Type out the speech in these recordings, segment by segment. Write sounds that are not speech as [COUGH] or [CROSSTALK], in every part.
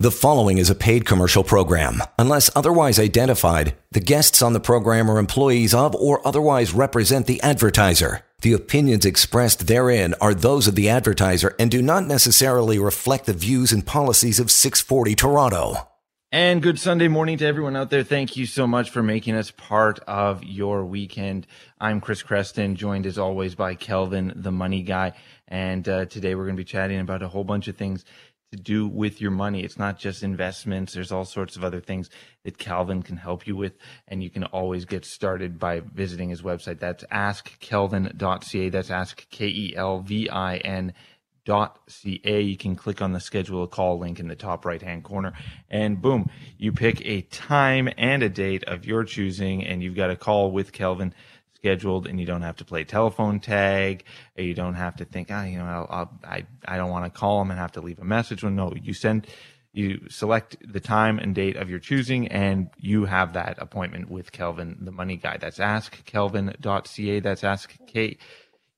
The following is a paid commercial program. Unless otherwise identified, the guests on the program are employees of or otherwise represent the advertiser. The opinions expressed therein are those of the advertiser and do not necessarily reflect the views and policies of 640 Toronto. And good Sunday morning to everyone out there. Thank you so much for making us part of your weekend. I'm Chris Creston, joined as always by Kelvin, the money guy. And uh, today we're going to be chatting about a whole bunch of things to do with your money. It's not just investments. There's all sorts of other things that Kelvin can help you with. And you can always get started by visiting his website. That's askkelvin.ca. That's ask K E L V I N dot ca you can click on the schedule a call link in the top right hand corner and boom you pick a time and a date of your choosing and you've got a call with kelvin scheduled and you don't have to play telephone tag you don't have to think ah, you know I'll, I'll, i i don't want to call them and have to leave a message. Well no you send you select the time and date of your choosing and you have that appointment with kelvin the money guy. That's askkelvin.ca that's ask k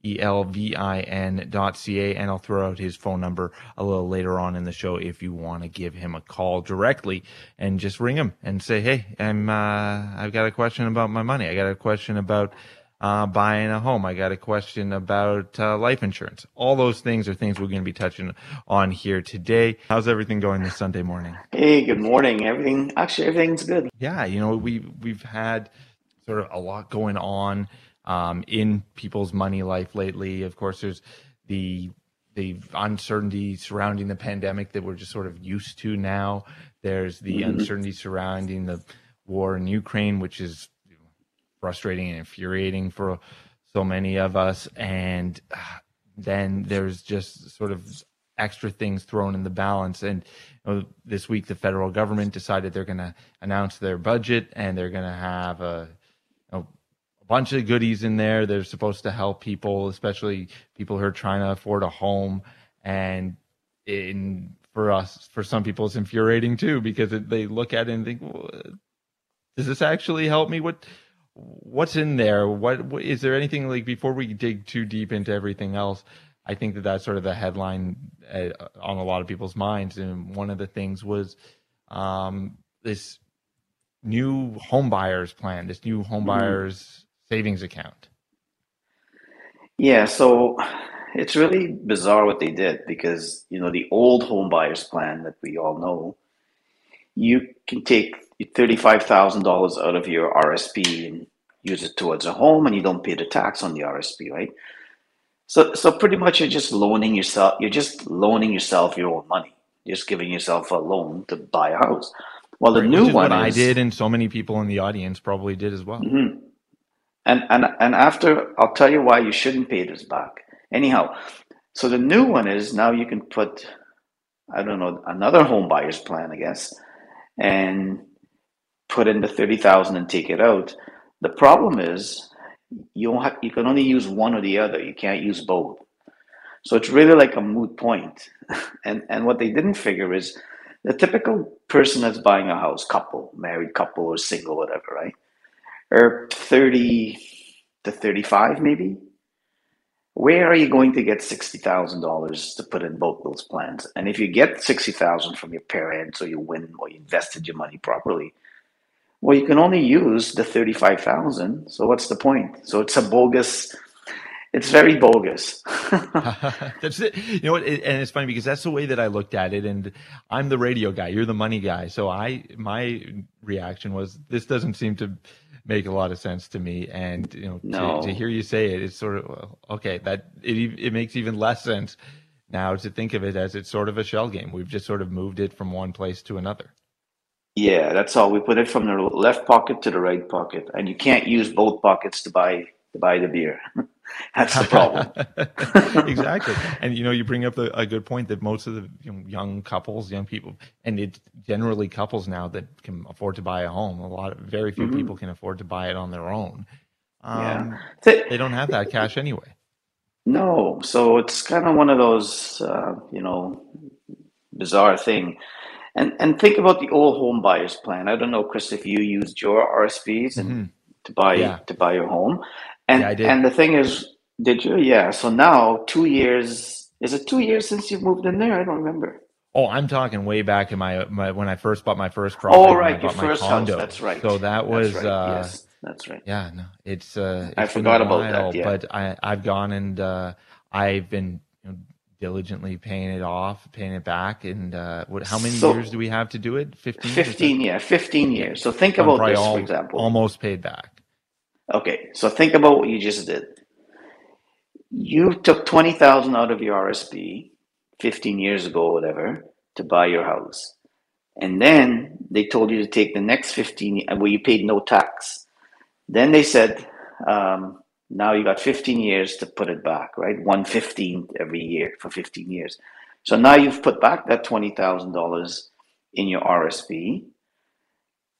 E-L-V-I-N dot C-A, and I'll throw out his phone number a little later on in the show if you want to give him a call directly and just ring him and say, Hey, I'm, uh, I've got a question about my money. I got a question about, uh, buying a home. I got a question about, uh, life insurance. All those things are things we're going to be touching on here today. How's everything going this Sunday morning? Hey, good morning. Everything, actually, everything's good. Yeah. You know, we, we've had sort of a lot going on um, in people's money life lately. Of course, there's the the uncertainty surrounding the pandemic that we're just sort of used to now. There's the mm-hmm. uncertainty surrounding the war in Ukraine, which is frustrating and infuriating for so many of us. And uh, then there's just sort of extra things thrown in the balance. And you know, this week, the federal government decided they're going to announce their budget and they're going to have a bunch of goodies in there. They're supposed to help people, especially people who are trying to afford a home. And in for us, for some people, it's infuriating too because it, they look at it and think, well, "Does this actually help me? What what's in there? What, what is there anything like before we dig too deep into everything else?" I think that that's sort of the headline uh, on a lot of people's minds. And one of the things was um, this new home buyers plan, this new home mm-hmm. buyers savings account? Yeah, so it's really bizarre what they did because you know the old home buyers plan that we all know, you can take thirty-five thousand dollars out of your RSP and use it towards a home, and you don't pay the tax on the RSP, right? So, so pretty much you're just loaning yourself. You're just loaning yourself your own money. You're just giving yourself a loan to buy a house. Well, the right, new one is, I did, and so many people in the audience probably did as well. Mm-hmm. And, and, and after, I'll tell you why you shouldn't pay this back. Anyhow, so the new one is now you can put, I don't know, another home buyer's plan, I guess, and put in the 30,000 and take it out. The problem is you have, you can only use one or the other. You can't use both. So it's really like a moot point. [LAUGHS] and and what they didn't figure is the typical person that's buying a house, couple, married couple or single, whatever, right? Or 30 to 35 maybe where are you going to get $60,000 to put in both those plans? And if you get 60,000 from your parents or you win or you invested your money properly, well, you can only use the 35,000. So what's the point? So it's a bogus, it's very bogus. [LAUGHS] [LAUGHS] that's it. You know what? And it's funny because that's the way that I looked at it. And I'm the radio guy. You're the money guy. So I, my reaction was this doesn't seem to make a lot of sense to me. And you know, no. to, to, hear you say it, it's sort of well, okay. That it it makes even less sense now to think of it as it's sort of a shell game. We've just sort of moved it from one place to another. Yeah, that's all. We put it from the left pocket to the right pocket, and you can't use both pockets to buy to buy the beer. [LAUGHS] [LAUGHS] That's the problem. [LAUGHS] exactly. And you know, you bring up a, a, good point that most of the you know, young couples, young people, and it's generally couples now that can afford to buy a home. A lot of very few mm-hmm. people can afford to buy it on their own. Um, yeah. they don't have that cash anyway. No, so it's kind of one of those, uh, you know, bizarre thing. And and think about the old home buyers plan. I don't know, Chris, if you used your RSPs and mm-hmm. to buy yeah. to buy your home. And yeah, and the thing is, did you? Yeah. So now two years. Is it two years since you moved in there? I don't remember. Oh, I'm talking way back in my, my when I first bought my first property. Oh, right, your first house. condo. That's right. So that was That's right. uh, yes, that's right. yeah, no, it's uh, I it's been forgot a about that, yeah. but I I've gone and uh, I've been you know, diligently paying it off, paying it back, and uh, what? How many So- years do we have to do it? Fifteen. Fifteen, yeah, fifteen years. So think I'm about this, al- for example. almost paid back. Okay, so think about what you just did. You took twenty thousand out of your RSP fifteen years ago, or whatever, to buy your house, and then they told you to take the next fifteen, where you paid no tax. Then they said, um, now you got fifteen years to put it back, right? One fifteen every year for fifteen years. So now you've put back that twenty thousand dollars in your RSP,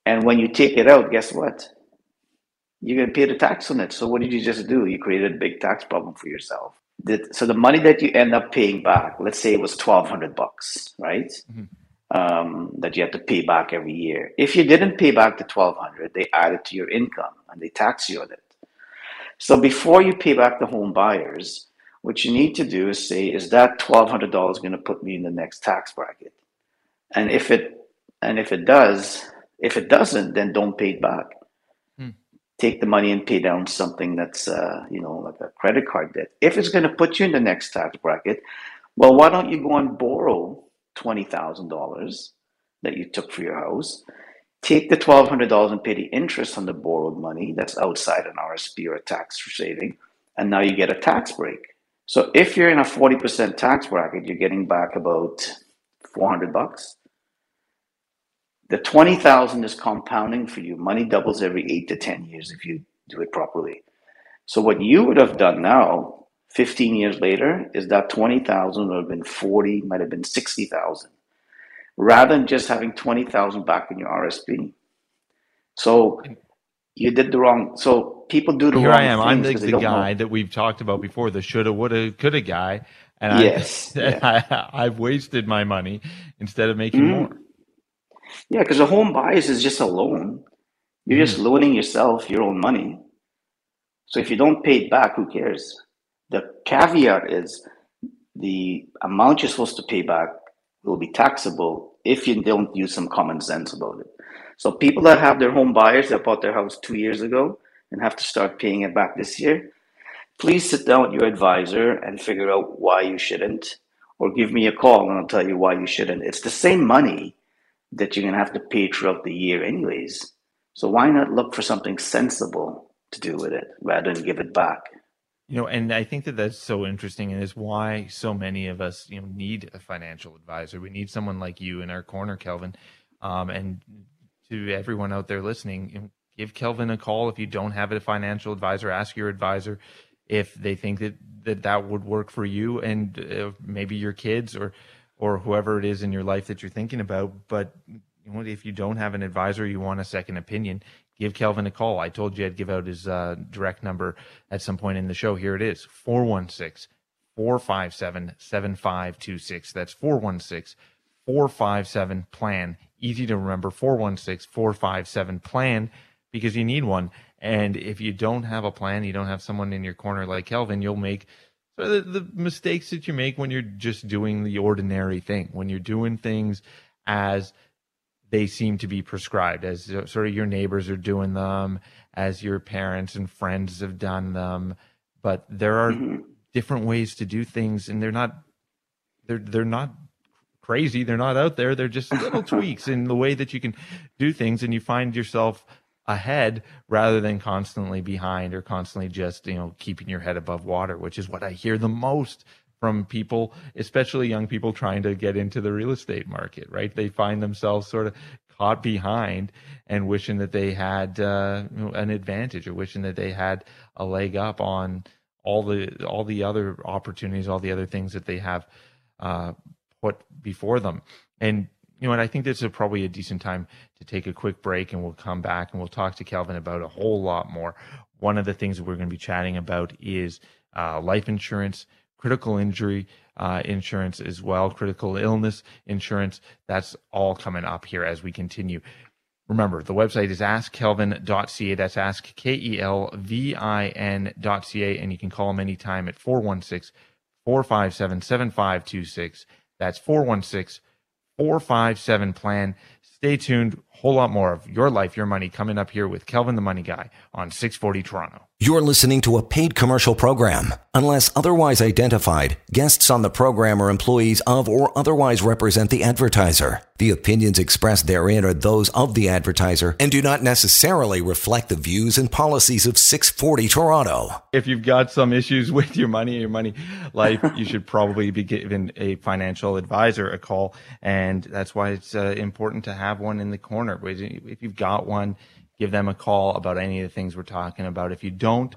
and when you take it out, guess what? You're going to pay the tax on it. So what did you just do? You created a big tax problem for yourself. So the money that you end up paying back, let's say it was twelve hundred bucks, right? Mhm. Um, that you have to pay back every year. If you didn't pay back the twelve hundred, they add it to your income and they tax you on it. So before you pay back the home buyers, what you need to do is say, is that twelve hundred dollars going to put me in the next tax bracket? And if it and if it does, if it doesn't, then don't pay it back take the money and pay down something that's uh, you know like a credit card debt. If it's going to put you in the next tax bracket, well, why don't you go and borrow twenty thousand dollars that you took for your house? Take the twelve hundred dollars and pay the interest on the borrowed money that's outside an RSP or a tax for saving, and now you get a tax break. So if you're in a forty percent tax bracket, you're getting back about four hundred bucks. The twenty thousand is compounding for you. Money doubles every eight to ten years if you do it properly. So what you would have done now, fifteen years later, is that twenty thousand would have been forty, might have been sixty thousand, rather than just having twenty thousand back in your RSP. So you did the wrong. So people do the Here wrong I am. I'm the, the don't know. guy that we've talked about before, the shoulda, woulda, coulda guy, and I, Yes, [LAUGHS] I, I've wasted my money instead of making Mm. more. Yeah, because a home buyers is just a loan. You're just mm. loaning yourself your own money. So if you don't pay it back, who cares? The caveat is the amount you're supposed to pay back will be taxable if you don't use some common sense about it. So people that have their home buyers that bought their house two years ago and have to start paying it back this year, please sit down with your advisor and figure out why you shouldn't, or give me a call and I'll tell you why you shouldn't. It's the same money that you're going to have to pay throughout the year, anyways. So why not look for something sensible to do with it rather than give it back? You know, and I think that that's so interesting, and is why so many of us, you know, need a financial advisor. We need someone like you in our corner, Kelvin. Um, and to everyone out there listening, give Kelvin a call if you don't have a financial advisor. Ask your advisor if they think that that, that would work for you and uh, maybe your kids or or whoever it is in your life that you're thinking about. But if you don't have an advisor, you want a second opinion, give Kelvin a call. I told you I'd give out his uh, direct number at some point in the show. Here it is 416 457 7526. That's 416 457 plan. Easy to remember 416 457 plan because you need one. And if you don't have a plan, you don't have someone in your corner like Kelvin, you'll make so the, the mistakes that you make when you're just doing the ordinary thing, when you're doing things as they seem to be prescribed, as sort of your neighbors are doing them, as your parents and friends have done them. But there are Mhm. different ways to do things, and they're not they're they're not crazy. They're not out there. They're just little [LAUGHS] tweaks in the way that you can do things, and you find yourself ahead rather than constantly behind or constantly just you know keeping your head above water which is what i hear the most from people especially young people trying to get into the real estate market right? They find themselves sort of caught behind and wishing that they had uh, an advantage or wishing that they had a leg up on all the all the other opportunities all the other things that they have uh, put before them. And you know, and I think this is probably a decent time to take a quick break and we'll come back and we'll talk to Kelvin about a whole lot more. One of the things that we're going to be chatting about is uh, life insurance, critical injury uh, insurance as well, critical illness insurance. That's all coming up here as we continue. Remember, the website is askkelvin.ca. That's ask K E L V I N.ca. And you can call them anytime at 416 457 7526. That's 416 457 plan. Stay tuned. Whole lot more of your life, your money coming up here with Kelvin the Money Guy on 640 Toronto. You're listening to a paid commercial program. Unless otherwise identified, guests on the program are employees of or otherwise represent the advertiser. The opinions expressed therein are those of the advertiser and do not necessarily reflect the views and policies of 640 Toronto. If you've got some issues [LAUGHS] with your money, your money life, you should probably be giving a financial advisor a call. And that's why it's uh, important to have one in the corner. If you've got one, give them a call about any of the things we're talking about. If you don't,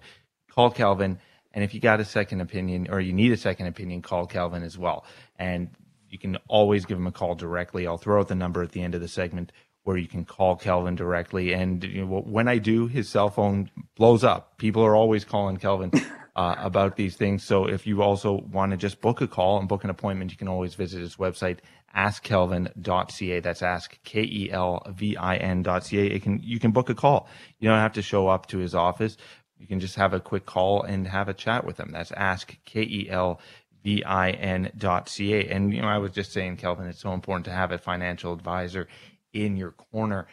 call Kelvin. And if you got a second opinion or you need a second opinion, call Kelvin as well. And you can always give him a call directly. I'll throw out the number at the end of the segment where you can call Kelvin directly. And you know, when I do, his cell phone blows up. People are always calling Kelvin [LAUGHS] uh, about these things. So if you also want to just book a call and book an appointment, you can always visit his website, askkelvin.ca. That's ask K E L V I N.ca. It can you can book a call. You don't have to show up to his office. You can just have a quick call and have a chat with him. That's ask K E L V I N.ca. And you know, I was just saying, Kelvin, it's so important to have a financial advisor in your corner.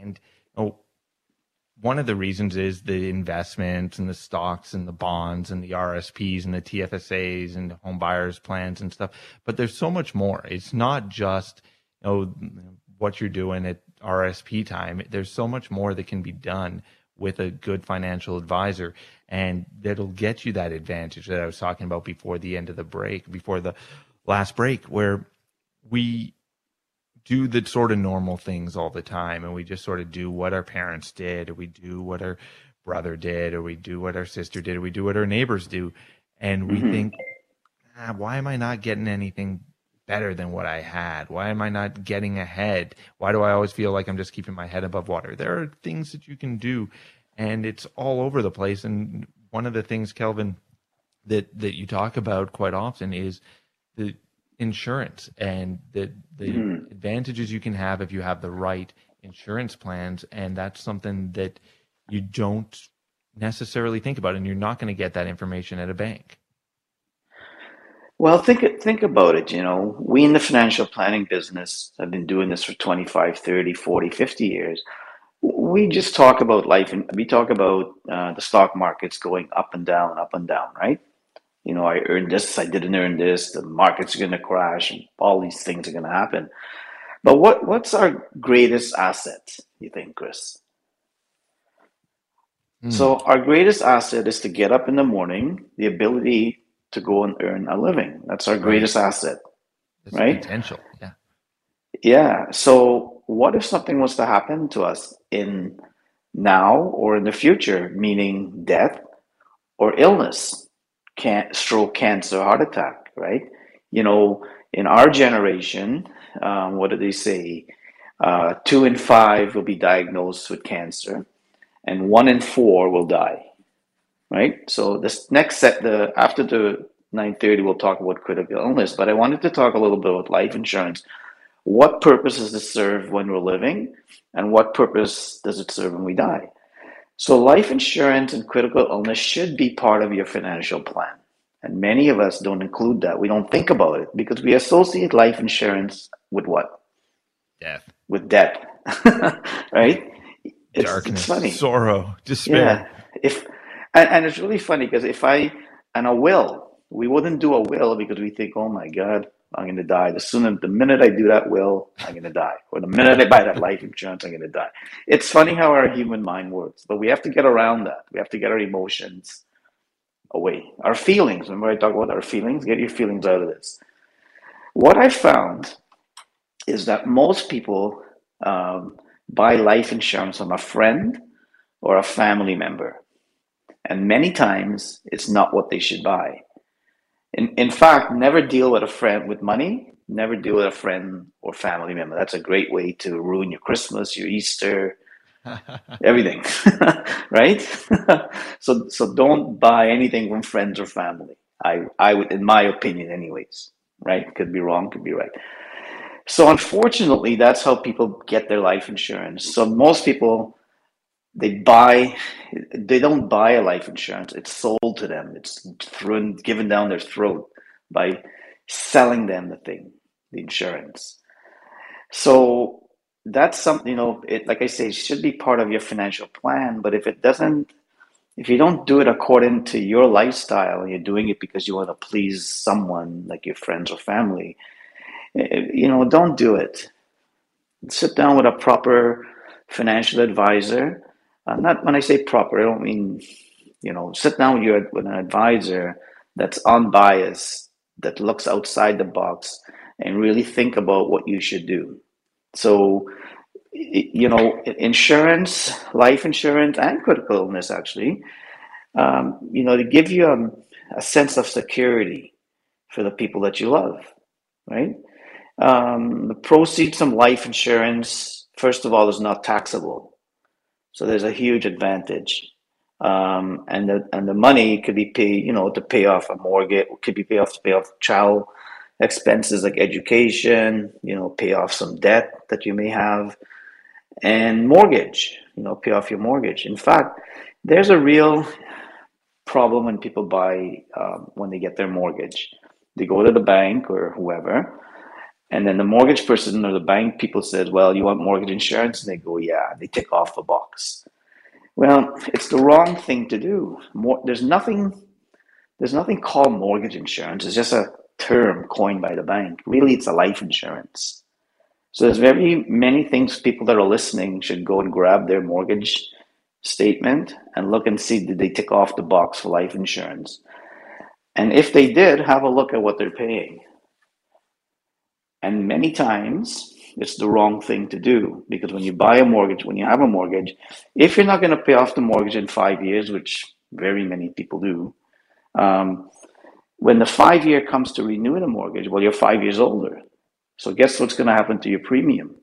And oh, one of the reasons is the investments and the stocks and the bonds and the RSPs and the TFSAs and the home buyers plans and stuff. But there's so much more. It's not just you know what you're doing at RSP time. There's so much more that can be done with a good financial advisor and that'll get you that advantage that I was talking about before the end of the break, before the last break where we do the sort of normal things all the time and we just sort of do what our parents did or we do what our brother did or we do what our sister did or we do what our neighbors do and we mm-hmm. think ah, why am i not getting anything better than what i had? Why am i not getting ahead? Why do i always feel like i'm just keeping my head above water? There are things that you can do and it's all over the place and one of the things kelvin that that you talk about quite often is the insurance and the the mm. advantages you can have if you have the right insurance plans and that's something that you don't necessarily think about and you're not going to get that information at a bank. Well think think about it you know. We in the financial planning business have been doing this for 25 30 40 50 years. We just talk about life and we talk about uh, the stock markets going up and down up and down right you know, I earned this, I didn't earn this, the market's going to crash, and all these things are going to happen. But what what's our greatest asset, you think, Chris? Mm. So our greatest asset is to get up in the morning, the ability to go and earn a living. That's our right. greatest asset. It's right? Potential. Yeah. Yeah. So what if something was to happen to us in now or in the future, meaning death or illness? Can stroke, cancer, heart attack, right? You know, in our generation, um, what do they say? Uh, two in five will be diagnosed with cancer, and one in four will die, right? So this next set, the after the 9:30, we'll talk about critical illness. But I wanted to talk a little bit about life insurance. What purpose does it serve when we're living, and what purpose does it serve when we die? So, life insurance and critical illness should be part of your financial plan. And many of us don't include that. We don't think about it because we associate life insurance with what? Death. With death. [LAUGHS] right? It's, Darkness, it's funny. sorrow, despair. Yeah. If and, and it's really funny because if I and a will, we wouldn't do a will because we think, oh my God, I'm going to die. The sooner, the minute I do that will, I'm going to die. Or the minute I buy that life insurance, I'm going to die. It's funny how our human mind works, but we have to get around that. We have to get our emotions away. Our feelings, remember I talk about our feelings? Get your feelings out of this. What I found is that most people um, buy life insurance from a friend or a family member. And many times it's not what they should buy. In, in fact, never deal with a friend with money. Never deal with a friend or family member. That's a great way to ruin your Christmas, your Easter, [LAUGHS] everything, [LAUGHS] right? [LAUGHS] so so don't buy anything from friends or family. I I would, in my opinion, anyways. Right? Could be wrong, could be right. So unfortunately, that's how people get their life insurance. So most people they buy they don't buy a life insurance it's sold to them it's thrown given down their throat by selling them the thing the insurance So that's something, you know, it, like I say, it should be part of your financial plan. But if it doesn't, if you don't do it according to your lifestyle and you're doing it because you want to please someone like your friends or family, eh, you know, don't do it. Sit down with a proper financial advisor. Uh, not when I say proper, I don't mean, you know, sit down with, your, with an advisor that's unbiased, that looks outside the box, and really think about what you should do. So, you know, insurance, life insurance, and critical illness actually, um, you know, to give you a, a, sense of security for the people that you love, right? Um, the proceeds from life insurance, first of all, is not taxable. So there's a huge advantage. Um, and the and the money could be paid, you know, to pay off a mortgage, could be paid off to pay off child expenses like education, you know, pay off some debt that you may have, and mortgage, you know, pay off your mortgage. In fact, there's a real problem when people buy um, when they get their mortgage. They go to the bank or whoever, and then the mortgage person or the bank people said, "Well, you want mortgage insurance?" And they go, "Yeah." They tick off the box. Well, it's the wrong thing to do. More, there's nothing. There's nothing called mortgage insurance. It's just a term coined by the bank. Really, it's a life insurance. So there's very many things people that are listening should go and grab their mortgage statement and look and see did they tick off the box for life insurance. And if they did, have a look at what they're paying. And many times it's the wrong thing to do because when you buy a mortgage, when you have a mortgage, if you're not going to pay off the mortgage in five years, which very many people do, um, when the five year comes to renew the mortgage, well, you're five years older. So guess what's going to happen to your premium?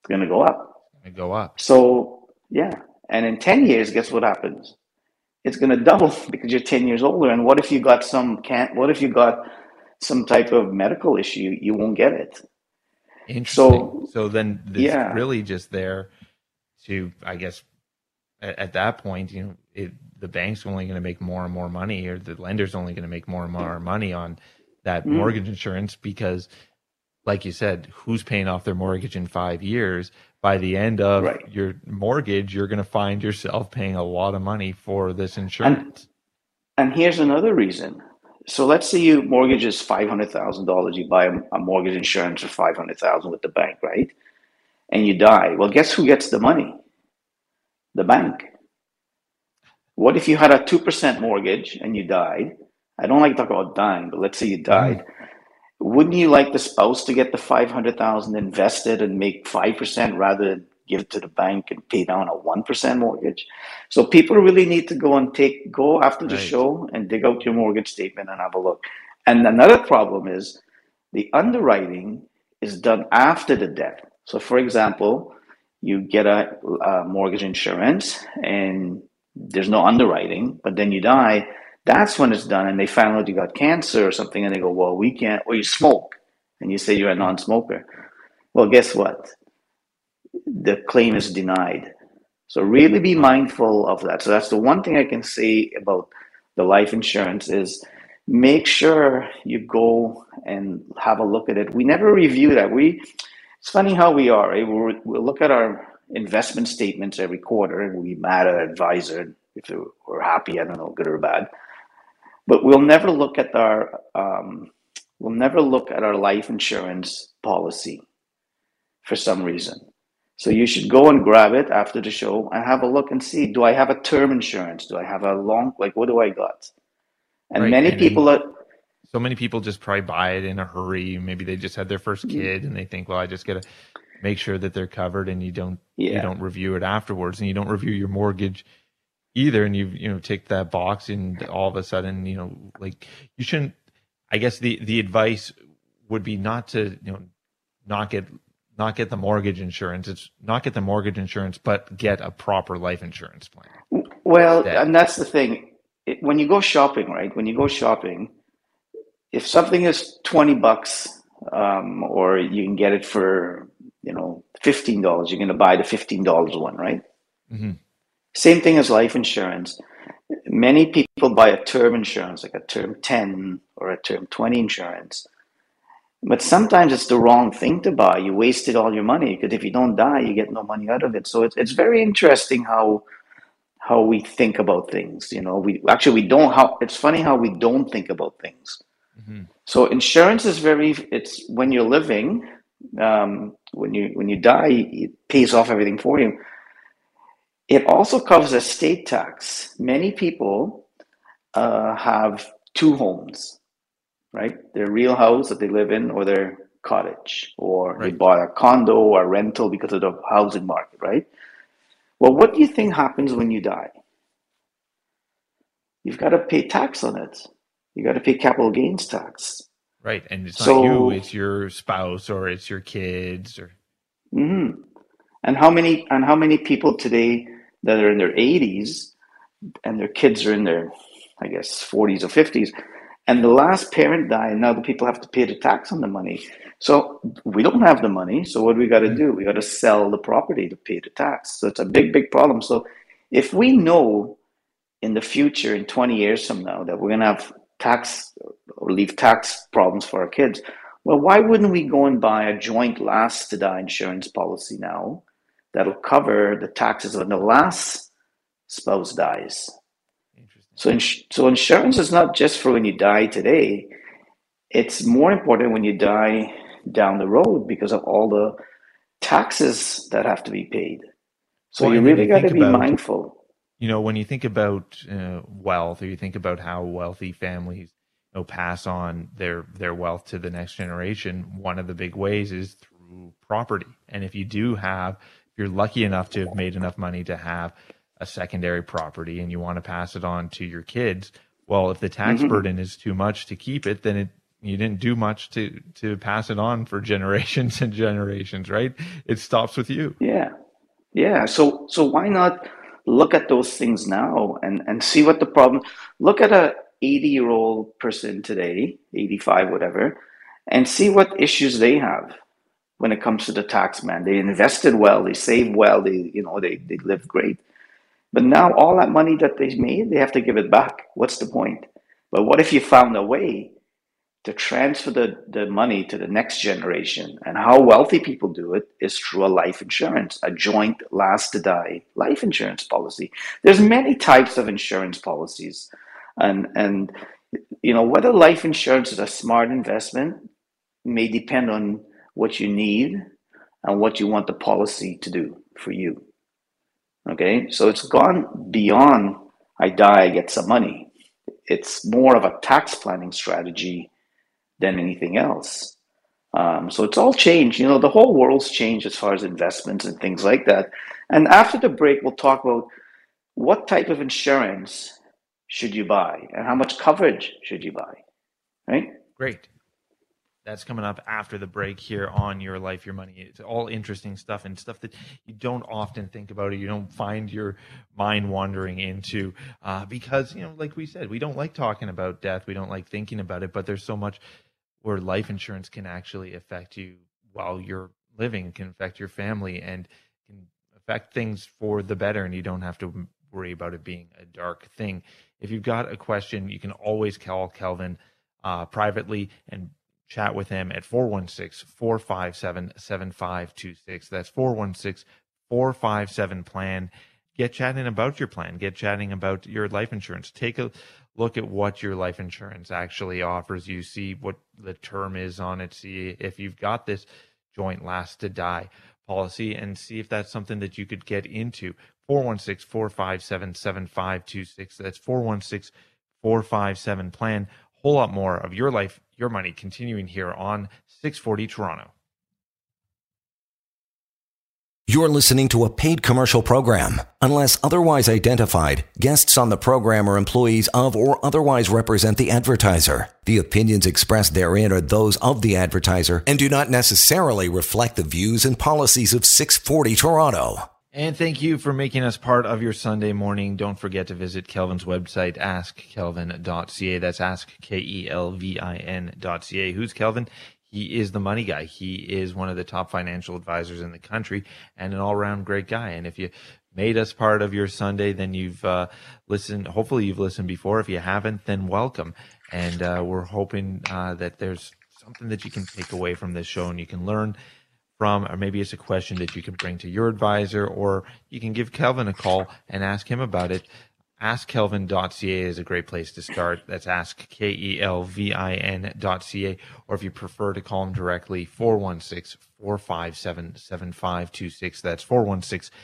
It's going to go up. It go up. So yeah, and in ten years, guess what happens? It's going [LAUGHS] to double because you're ten years older. And what if you got some can't? What if you got some type of medical issue? You won't get it. Interesting. So, so then it's yeah. really just there to, I guess, at, at that point, you know, it, the bank's only going to make more and more money, or the lender's only going to make more and more money on that mm. mortgage insurance because, like you said, who's paying off their mortgage in five years? By the end of right. your mortgage, you're going to find yourself paying a lot of money for this insurance. And, and here's another reason. So let's say you mortgage is five hundred thousand dollars. You buy a, a mortgage insurance for five hundred thousand with the bank, right? And you die. Well, guess who gets the money? The bank. What if you had a 2% mortgage and you died? I don't like to talk about dying, but let's say you died. Wouldn't you like the spouse to get the 500,000 invested and make 5% rather than give it to the bank and pay down a 1% mortgage? So people really need to go and take go after the right. show and dig out your mortgage statement and have a look. And another problem is the underwriting is done after the death. So for example, you get a, a mortgage insurance and there's no underwriting, but then you die, that's when it's done and they find out you got cancer or something and they go, well, we can't, or you smoke and you say you're a non smoker. Well, guess what? The claim is denied. So really be mindful of that. So that's the one thing I can say about the life insurance is make sure you go and have a look at it. We never review that. We it's funny how we are. Right? We'll, we'll look at our investment statements every quarter, and we at advisor if we're happy. I don't know, good or bad. But we'll never look at our um, we'll never look at our life insurance policy for some reason. So you should go and grab it after the show and have a look and see: Do I have a term insurance? Do I have a long like what do I got? And right. many and people are. So many people just probably buy it in a hurry. Maybe they just had their first mm-hmm. kid and they think, well, I just got to make sure that they're covered and you don't yeah. you don't review it afterwards and you don't review your mortgage either and you you know take that box and all of a sudden you know like you shouldn't i guess the the advice would be not to you know not get not get the mortgage insurance it's not get the mortgage insurance but get a proper life insurance plan well instead. and that's the thing when you go shopping right when you go shopping if something is 20 bucks um, or you can get it for you know, fifteen dollars. You're going to buy the fifteen dollars one, right? Mm-hmm. Same thing as life insurance. Many people buy a term insurance, like a term ten or a term twenty insurance. But sometimes it's the wrong thing to buy. You wasted all your money because if you don't die, you get no money out of it. So it's it's very interesting how how we think about things. You know, we actually we don't. How it's funny how we don't think about things. Mm-hmm. So insurance is very. It's when you're living. Um, when you when you die, it pays off everything for you. It also covers estate tax. Many people uh, have two homes, right? Their real house that they live in, or their cottage, or right. they bought a condo or rental because of the housing market, right? Well, what do you think happens when you die? You've got to pay tax on it. You got to pay capital gains tax. Right, and it's so, not you; it's your spouse or it's your kids or. Mm-hmm. And how many and how many people today that are in their 80s and their kids are in their, I guess, 40s or 50s, and the last parent died, now the people have to pay the tax on the money. So we don't have the money. So what do we got to do? We got to sell the property to pay the tax. So it's a big, big problem. So if we know in the future, in 20 years from now, that we're going to have tax or leave tax problems for our kids, well, why wouldn't we go and buy a joint last to die insurance policy now that'll cover the taxes when the last spouse dies? So, ins- so insurance is not just for when you die today. It's more important when you die down the road because of all the taxes that have to be paid. So well, you really got to be about, mindful. You know, when you think about uh, wealth, or you think about how wealthy families you know, pass on their their wealth to the next generation, one of the big ways is through property. And if you do have, if you're lucky enough to have made enough money to have a secondary property and you want to pass it on to your kids, well, if the tax mm-hmm. burden is too much to keep it, then it you didn't do much to to pass it on for [LAUGHS] generations and generations, right? It stops with you. Yeah, yeah. So so why not look at those things now and and see what the problem? Look at a 80 year old person today, 85, whatever, and see what issues they have when it comes to the tax man. They invested well, they saved well, they you know they they lived great. But now all that money that they made, they have to give it back. What's the point? But what if you found a way to transfer the, the money to the next generation. And how wealthy people do it is through a life insurance, a joint last to die life insurance policy. There's many types of insurance policies. And and you know, whether life insurance is a smart investment may depend on what you need and what you want the policy to do for you. Okay, so it's gone beyond I die, I get some money. It's more of a tax planning strategy than anything else. Um, so it's all changed. You know, the whole world's changed as far as investments and things like that. And after the break, we'll talk about what type of insurance should you buy and how much coverage should you buy. Right? Great. That's coming up after the break here on Your Life, Your Money. It's all interesting stuff and stuff that you don't often think about or you don't find your mind wandering into uh, because, you know, like we said, we don't like talking about death. We don't like thinking about it, but there's so much where life insurance can actually affect you while you're living, can affect your family, and can affect things for the better. And you don't have to worry about it being a dark thing. If you've got a question, you can always call Kelvin uh, privately and chat with him at 416 457 7526. That's 416 457 plan. Get chatting about your plan. Get chatting about your life insurance. Take a look at what your life insurance actually offers you, see what the term is on it, see if you've got this joint last to die policy, and see if that's something that you could get into. 416 457 7526. That's 416 457 plan. Whole lot more of your life, your money continuing here on 640 Toronto. You're listening to a paid commercial program. Unless otherwise identified, guests on the program are employees of or otherwise represent the advertiser. The opinions expressed therein are those of the advertiser and do not necessarily reflect the views and policies of 640 Toronto. And thank you for making us part of your Sunday morning. Don't forget to visit Kelvin's website, askkelvin.ca. That's ask, K E L V I N.ca. Who's Kelvin? he is the money guy. He is one of the top financial advisors in the country and an all around great guy. And if you made us part of your Sunday, then you've uh, listened. Hopefully, you've listened before. If you haven't, then welcome. And uh, we're hoping uh, that there's something that you can take away from this show and you can learn from, or maybe it's a question that you can bring to your advisor, or you can give Kelvin a call and ask him about it. AskKelvin.ca is a great place to start. That's ask K E L V I N.ca. Or if you prefer to call him directly, 416 457 7526. That's 416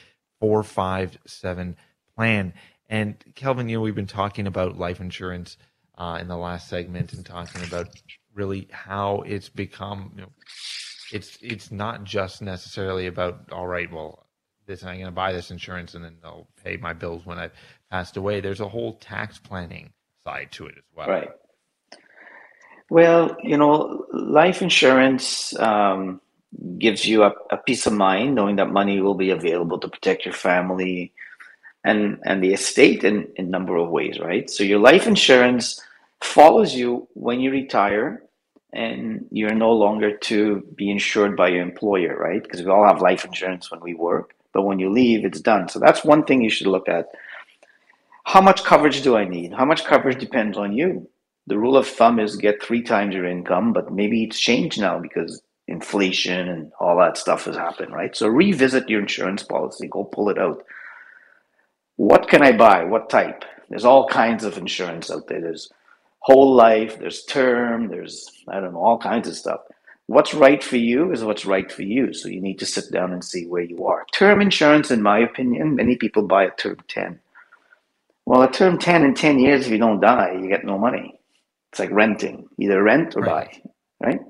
457 plan. And Kelvin, you know, we've been talking about life insurance uh, in the last segment and talking about really how it's become, you know, it's it's not just necessarily about all right, well, this I'm going to buy this insurance and then they'll pay my bills when I've passed away. There's a whole tax planning side to it as well. Right. Well, you know, life insurance um, gives you a, a peace of mind knowing that money will be available to protect your family and and the estate in, in a number of ways, right? So your life insurance follows you when you retire and you're no longer to be insured by your employer, right? Because we all have life insurance when we work, but when you leave, it's done. So that's one thing you should look at. How much coverage do I need? How much coverage depends on you. The rule of thumb is get three times your income, but maybe it's changed now because inflation and all that stuff has happened, right? So revisit your insurance policy, go pull it out. What can I buy? What type? There's all kinds of insurance out there. There's whole life, there's term, there's, I don't know, all kinds of stuff. What's right for you is what's right for you. So you need to sit down and see where you are. Term insurance, in my opinion, many people buy a term 10. Well, a term 10 in 10 years, if you don't die, you get no money. It's like renting, either rent or right. buy, right?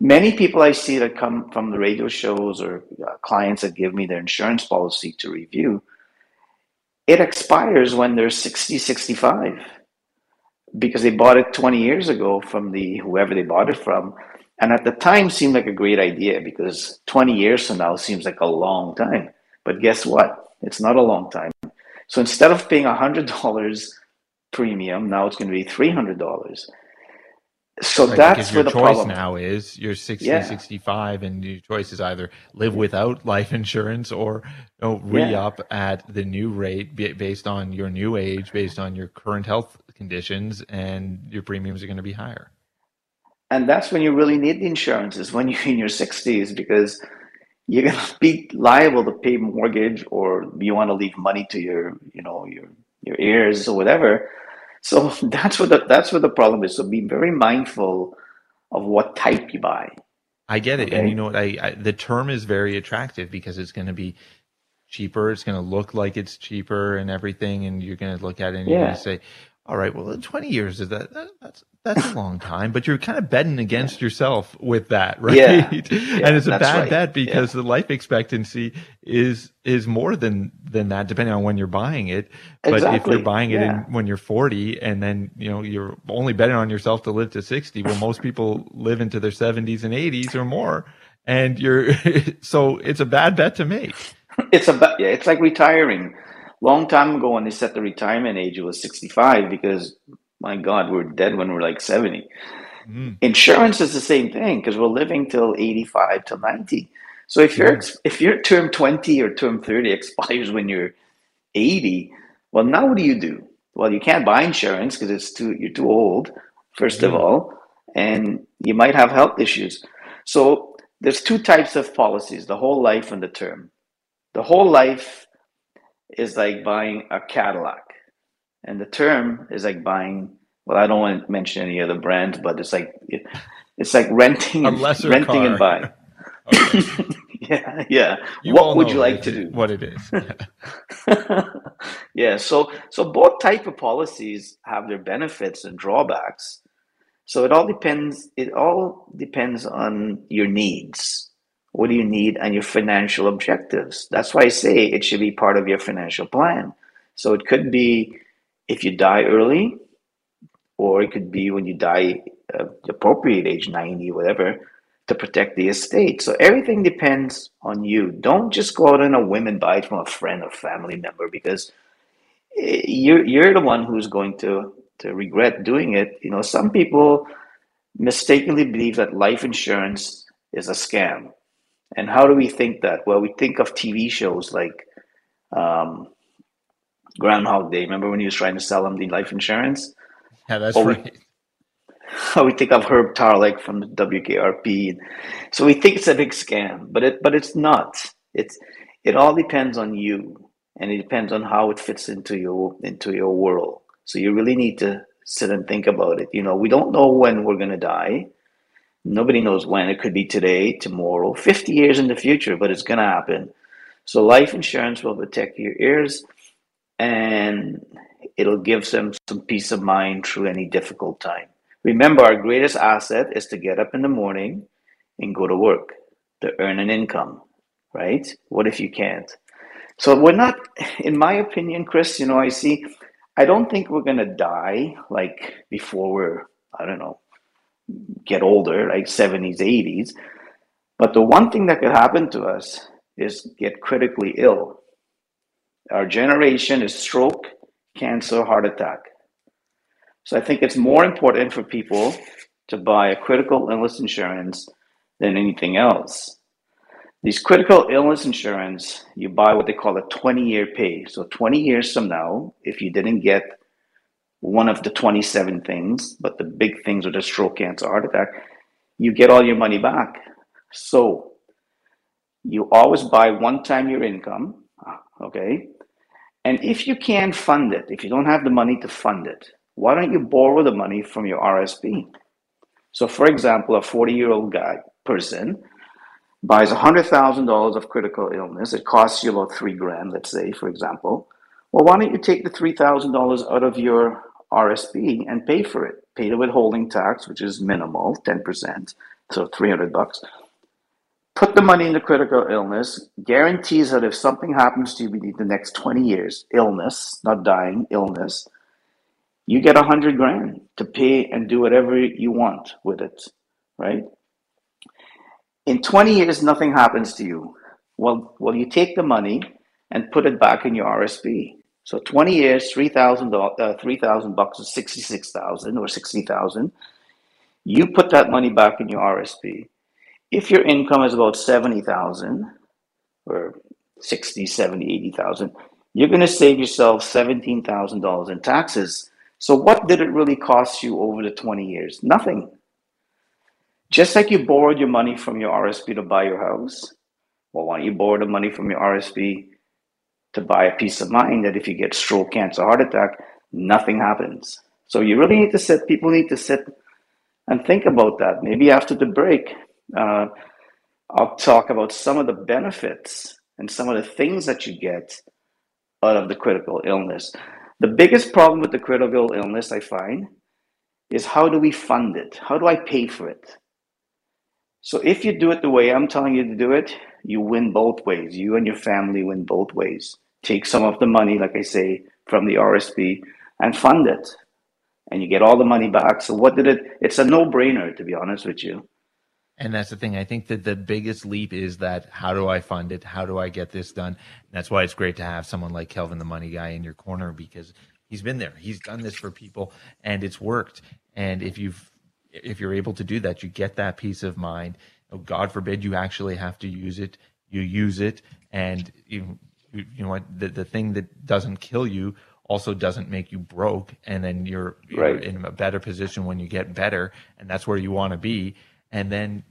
Many people I see that come from the radio shows or uh, clients that give me their insurance policy to review, it expires when they're 60, 65 because they bought it 20 years ago from the whoever they bought it from. And at the time seemed like a great idea because 20 years from now seems like a long time. But guess what? It's not a long time. So instead of paying $100 premium now it's going to be $300 so right, that's where the choice problem now is you're 60 yeah. 65 and your choice is either live without life insurance or you know, re-up yeah. at the new rate based on your new age based on your current health conditions and your premiums are going to be higher and that's when you really need the insurance is when you're in your 60s because you're going to be liable to pay mortgage or you want to leave money to your you know your your heirs or whatever so [LAUGHS] that's what the, that's what the problem is. So be very mindful of what type you buy. I get it, okay? and you know what? I, I the term is very attractive because it's going to be cheaper. It's going to look like it's cheaper and everything, and you're going to look at it and yeah. you're going to say, "All right, well, 20 years is that, that that's that's a [LAUGHS] long time, but you're kind of betting against yourself with that, right? Yeah. yeah [LAUGHS] and it's a bad right. bet because yeah. the life expectancy is is more than than that, depending on when you're buying it. But exactly. if you're buying it yeah. in, when you're 40, and then you know you're only betting on yourself to live to 60, well, most [LAUGHS] people live into their 70s and 80s or more, and you're so it's a bad bet to make. It's a yeah, it's like retiring. Long time ago, when they set the retirement age, it was 65 because my God, we're dead when we're like 70. Mm. Insurance is the same thing because we're living till 85 to 90. So if your if your term 20 or term 30 [LAUGHS] expires when you're 80, well, now what do you do? Well, you can't buy insurance because it's too you're too old, first of all, and you might have health issues. So there's two types of policies: the whole life and the term. The whole life is like buying a Cadillac. And the term is like buying. Well, I don't want to mention any other brands, but it's like it's like renting, and, renting car. and buying. [LAUGHS] yeah, yeah. You what would you like to do? What it is? Yeah. [LAUGHS] [LAUGHS] yeah. So, so both type of policies have their benefits and drawbacks. So it all depends. It all depends on your needs. What do you need and your financial objectives? That's why I say it should be part of your financial plan. So it could be if you die early, or it could be when you die uh, appropriate age 90, whatever, to protect the estate. So everything depends on you. Don't just go out on a whim and buy it from a friend or family member because eh, you're you're the one who's going to to regret doing it. You know, some people mistakenly believe that life insurance is a scam. And how do we think that? Well, we think of TV shows like um, Groundhog Day. Remember when he was trying to sell him the life insurance? Yeah, that's right. [LAUGHS] we think of Herb Tarlek from the WKRP. So we think it's a big scam, but it but it's not. It's it all depends on you, and it depends on how it fits into your into your world. So you really need to sit and think about it. You know, we don't know when we're going to die. Nobody knows when. It could be today, tomorrow, 50 years in the future, but it's going to happen. So life insurance will protect your ears and it'll give them some peace of mind through any difficult time. Remember, our greatest asset is to get up in the morning and go to work to earn an income, right? What if you can't? So we're not, in my opinion, Chris, you know, I see, I don't think we're going to die like before we're, I don't know, get older, like 70s, 80s. But the one thing that could happen to us is get critically ill. Our generation is stroke, cancer, heart attack. So I think it's more important for people to buy a critical illness insurance than anything else. These critical illness insurance, you buy what they call a 20 year pay. So 20 years from now, if you didn't get one of the 27 things, but the big things are the stroke, cancer, heart attack, you get all your money back. So you always buy one time your income, ah, okay? And if you can't fund it, if you don't have the money to fund it, why don't you borrow the money from your RSP? So, for example, a 40 year old guy, person, buys $100,000 of critical illness. It costs you about three grand, let's say, for example. Well, why don't you take the $3,000 out of your RSP and pay for it? Pay the withholding tax, which is minimal, 10%, so 300 bucks. Put the money into critical illness, guarantees that if something happens to you within the next 20 years, illness, not dying, illness, you get a hundred grand to pay and do whatever you want with it, right? In 20 years, nothing happens to you. Well, well, you take the money and put it back in your RSP. So 20 years, 3,000 uh, 3,000 bucks is 66,000 or 60,000. You put that money back in your RSP. If your income is about 70,000 or 60, 70, 80,000, you're going to save yourself $17,000 in taxes so, what did it really cost you over the 20 years? Nothing. Just like you borrowed your money from your RSP to buy your house, well, why don't you borrow the money from your RSP to buy a peace of mind that if you get stroke, cancer, heart attack, nothing happens? So, you really need to sit, people need to sit and think about that. Maybe after the break, uh, I'll talk about some of the benefits and some of the things that you get out of the critical illness. The biggest problem with the critical illness, I find, is how do we fund it? How do I pay for it? So if you do it the way I'm telling you to do it, you win both ways. You and your family win both ways. Take some of the money, like I say, from the RSP and fund it. And you get all the money back. So what did it it's a no-brainer to be honest with you. And that's the thing. I think that the biggest leap is that how do I fund it? How do I get this done? And that's why it's great to have someone like Kelvin, the money guy, in your corner because he's been there. He's done this for people and it's worked. And if you've, if you're able to do that, you get that peace of mind. Oh, God forbid you actually have to use it. You use it and you, you know what? The, the thing that doesn't kill you also doesn't make you broke. And then you're, you're right. in a better position when you get better. And that's where you want to be and then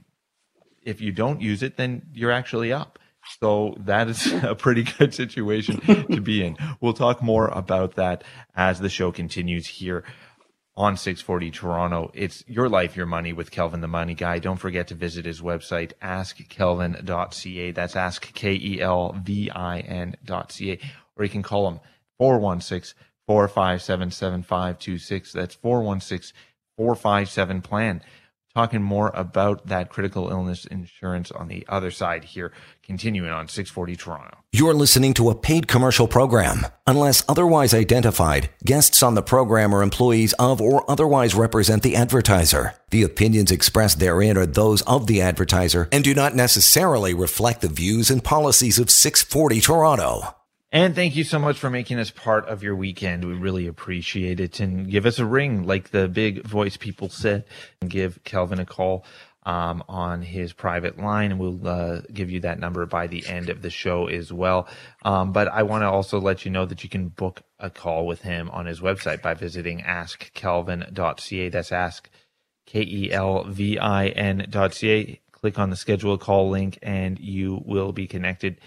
if you don't use it, then you're actually up. So that is [LAUGHS] a pretty good situation to be in. We'll talk more about that as the show continues here on 640 Toronto. It's your life, your money with Kelvin the Money Guy. Don't forget to visit his website, askkelvin.ca. That's ask K E L V I N.ca. Or you can call him 416 457 7526. That's 416 457 plan talking more about that critical illness insurance on the other side here, continuing on 640 Toronto. You're listening to a paid commercial program. Unless otherwise identified, guests on the program are employees of or otherwise represent the advertiser. The opinions expressed therein are those of the advertiser and do not necessarily reflect the views and policies of 640 Toronto. And thank you so much for making us part of your weekend. We really appreciate it. And give us a ring, like the big voice people said, and give Kelvin a call um, on his private line. And we'll uh, give you that number by the end of the show as well. Um, but I want to also let you know that you can book a call with him on his website by visiting askkelvin.ca. That's ask K E L V I N.ca. Click on the schedule a call link and you will be connected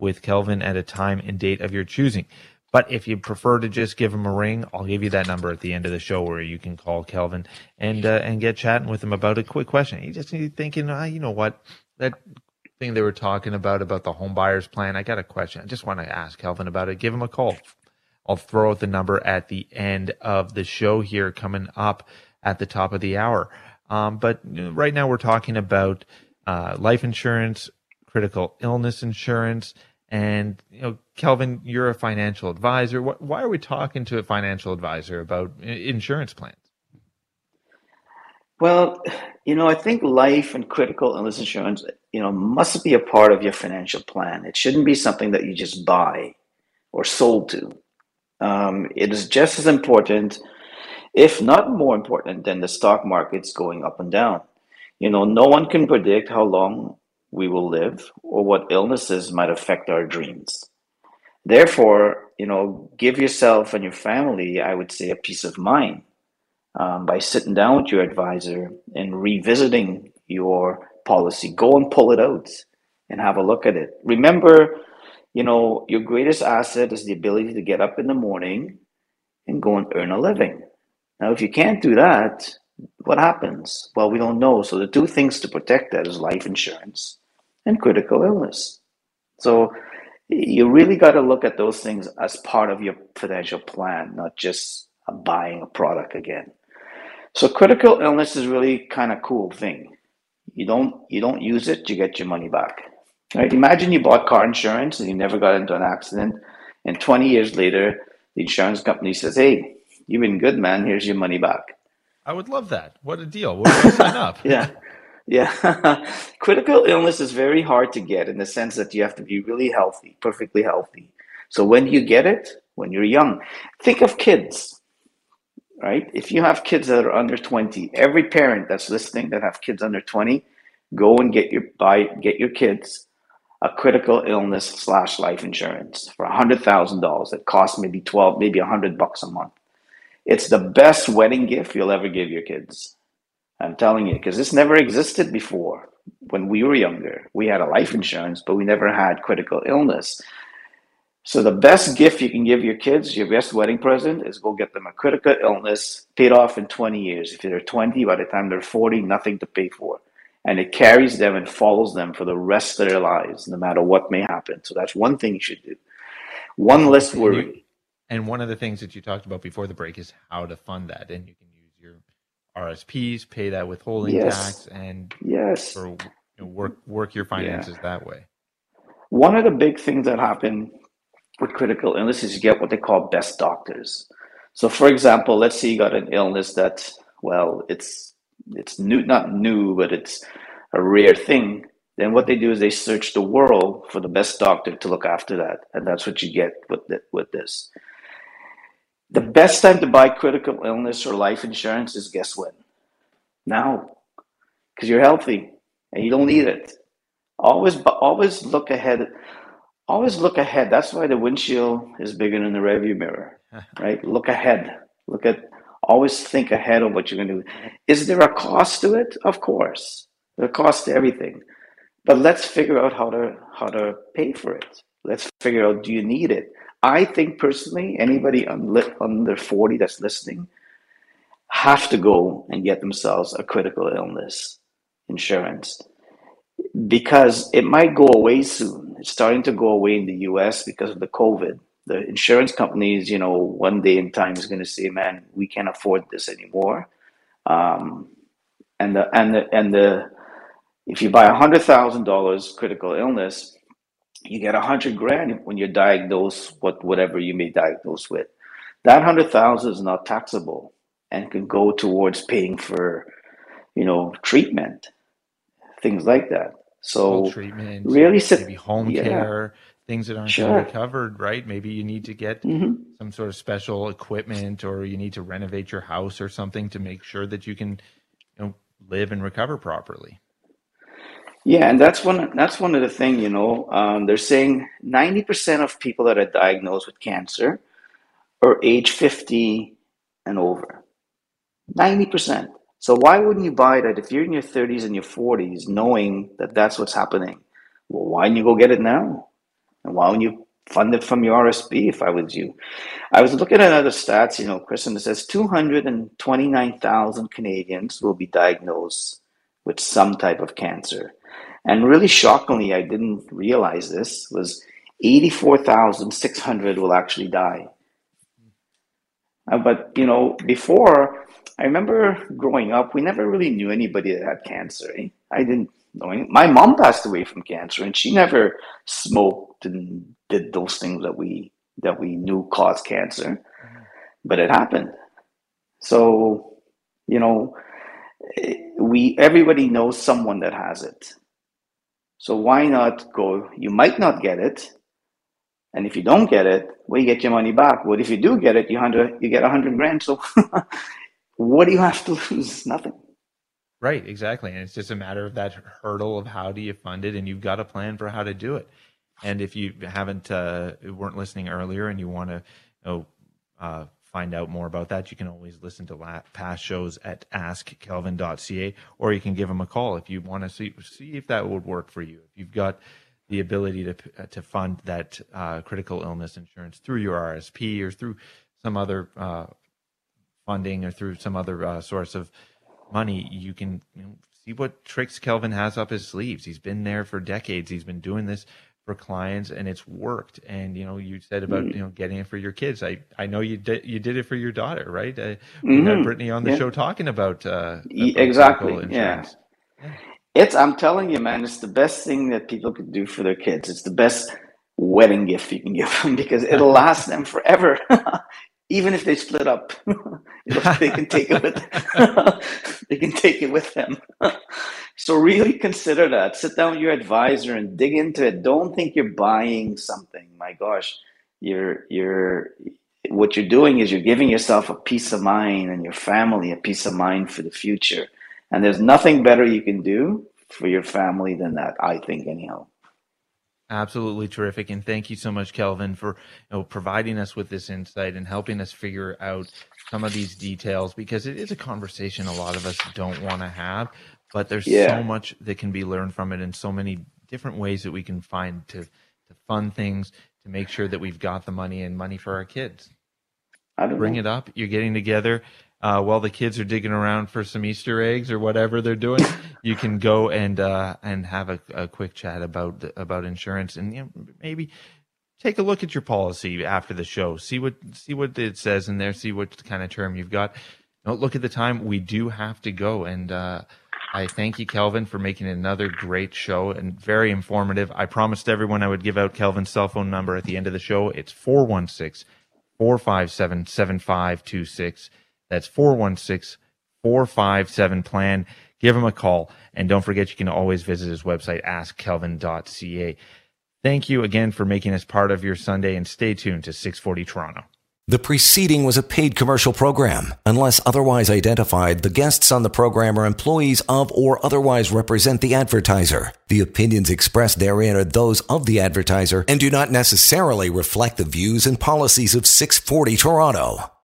with Kelvin at a time and date of your choosing. But if you prefer to just give him a ring, I'll give you that number at the end of the show where you can call Kelvin and uh, and get chatting with him about a quick question. You just need thinking, ah, you know what, that thing they were talking about about the home buyers plan. I got a question. I just want to ask Kelvin about it. Give him a call. I'll throw out the number at the end of the show here, coming up at the top of the hour. Um, but right now we're talking about uh, life insurance, critical illness insurance, and you know, Kelvin, you're a financial advisor. Why are we talking to a financial advisor about insurance plans? Well, you know, I think life and critical illness insurance, you know, must be a part of your financial plan. It shouldn't be something that you just buy or sold to. Um, it is just as important, if not more important, than the stock markets going up and down. You know, no one can predict how long we will live or what illnesses might affect our dreams. Therefore, you know, give yourself and your family, I would say, a peace of mind um, by sitting down with your advisor and revisiting your policy. Go and pull it out and have a look at it. Remember, you know, your greatest asset is the ability to get up in the morning and go and earn a living. Now, if you can't do that, what happens? Well, we don't know. So the two things to protect that is life insurance and critical illness. So you really got to look at those things as part of your financial plan, not just buying a product again. So critical illness is really kind of cool thing. You don't you don't use it, you get your money back. Right? Imagine you bought car insurance and you never got into an accident, and 20 years later, the insurance company says, "Hey, you've been good, man. Here's your money back." I would love that. What a deal! What do I sign up? [LAUGHS] yeah, yeah. [LAUGHS] Critical illness is very hard to get in the sense that you have to be really healthy, perfectly healthy. So when you get it, when you're young, think of kids, right? If you have kids that are under 20, every parent that's listening that have kids under 20, go and get your buy get your kids a critical illness slash life insurance for a hundred thousand dollars. It costs maybe twelve, maybe a hundred bucks a month. It's the best wedding gift you'll ever give your kids. I'm telling you, because this never existed before. When we were younger, we had a life insurance, but we never had critical illness. So the best gift you can give your kids, your best wedding present, is go get them a critical illness paid off in 20 years. If they're 20, by the time they're 40, nothing to pay for. And it carries them and follows them for the rest of their lives, no matter what may happen. So that's one thing you should do. One less worry. And one of the things that you talked about before the break is how to fund that. And you can RSPs, pay that withholding yes. tax, and yes, for, you know, work work your finances yeah. that way. One of the big things that happen with critical illness is you get what they call best doctors. So, for example, let's say you got an illness that, well, it's it's new, not new, but it's a rare thing. Then what they do is they search the world for the best doctor to look after that, and that's what you get with the, with this. The best time to buy critical illness or life insurance is guess when? Now, because you're healthy and you don't need it. Always, always look ahead. Always look ahead. That's why the windshield is bigger than the rearview mirror, [LAUGHS] right? Look ahead. Look at. Always think ahead of what you're going to do. Is there a cost to it? Of course, there's a cost to everything. But let's figure out how to how to pay for it. Let's figure out do you need it? I think personally, anybody under 40 that's listening have to go and get themselves a critical illness insurance because it might go away soon. It's starting to go away in the US because of the COVID. The insurance companies, you know, one day in time is going to say, man, we can't afford this anymore. Um, and the, and the, and the, if you buy a hundred thousand dollars critical illness, you get a hundred grand when you're diagnosed with whatever you may diagnose with. That hundred thousand is not taxable and can go towards paying for, you know, treatment, things like that. So treatment, really, maybe home yeah. care, things that aren't sure. covered, right? Maybe you need to get mm-hmm. some sort of special equipment, or you need to renovate your house or something to make sure that you can, you know, live and recover properly. Yeah, and that's one. That's one of the thing. You know, um, they're saying ninety percent of people that are diagnosed with cancer are age fifty and over. Ninety percent. So why wouldn't you buy that if you're in your 30s and your 40s, knowing that that's what's happening? Well, why don't you go get it now? And why don't you fund it from your RSP if I was you? I was looking at other stats, you know, Chris, and it says 229,000 Canadians will be diagnosed with some type of cancer. And really shockingly, I didn't realize this, was 84,600 will actually die. Uh, but, you know, before, I remember growing up, we never really knew anybody that had cancer. Eh? I didn't know. Any. My mom passed away from cancer, and she never smoked and did those things that we that we knew caused cancer, but it happened. So, you know, we everybody knows someone that has it. So why not go? You might not get it, and if you don't get it, well, you get your money back. What if you do get it? You hundred, you get a hundred grand. So, [LAUGHS] what do you have to lose? Nothing. Right, exactly, and it's just a matter of that hurdle of how do you fund it, and you've got a plan for how to do it. And if you haven't uh, weren't listening earlier and you want to you know, uh, find out more about that, you can always listen to past shows at askkelvin.ca, or you can give them a call if you want to see see if that would work for you. If you've got the ability to to fund that uh, critical illness insurance through your RSP or through some other uh, funding or through some other uh, source of money, you can you know, see what tricks Kelvin has up his sleeves. He's been there for decades. He's been doing this for clients and it's worked and you know you said about mm. you know getting it for your kids i i know you did you did it for your daughter right uh, we mm-hmm. had brittany on the yeah. show talking about, uh, about exactly yeah. yeah it's i'm telling you man it's the best thing that people could do for their kids it's the best wedding gift you can give them [LAUGHS] because it'll last them forever [LAUGHS] even if they split up [LAUGHS] they can take it with [LAUGHS] they can take it with them. [LAUGHS] So really consider that. Sit down with your advisor and dig into it. Don't think you're buying something. My gosh you're you're what you're doing is you're giving yourself a peace of mind and your family a peace of mind for the future. And there's nothing better you can do for your family than that i think anyhow Absolutely terrific, and thank you so much, Kelvin, for you know, providing us with this insight and helping us figure out some of these details because it is a conversation a lot of us don't want to have, but there's yeah. so much that can be learned from it, and so many different ways that we can find to to fund things to make sure that we've got the money and money for our kids. I do Bring know. it up. You're getting together uh, while the kids are digging around for some Easter eggs or whatever they're doing, you can go and uh, and have a, a, quick chat about about insurance and you know, maybe take a look at your policy after the show. See what see what it says in there. See what kind of term you've got. Don't look at the time. We do have to go, and uh, I thank you, Kelvin, for making another great show and very informative. I promised everyone I would give out Kelvin's cell phone number at the end of the show. It's 416 457 7526. That's 416 457 plan. Give him a call. And don't forget, you can always visit his website, askkelvin.ca. Thank you again for making us part of your Sunday and stay tuned to 640 Toronto. The preceding was a paid commercial program. Unless otherwise identified, the guests on the program are employees of or otherwise represent the advertiser. The opinions expressed therein are those of the advertiser and do not necessarily reflect the views and policies of 640 Toronto.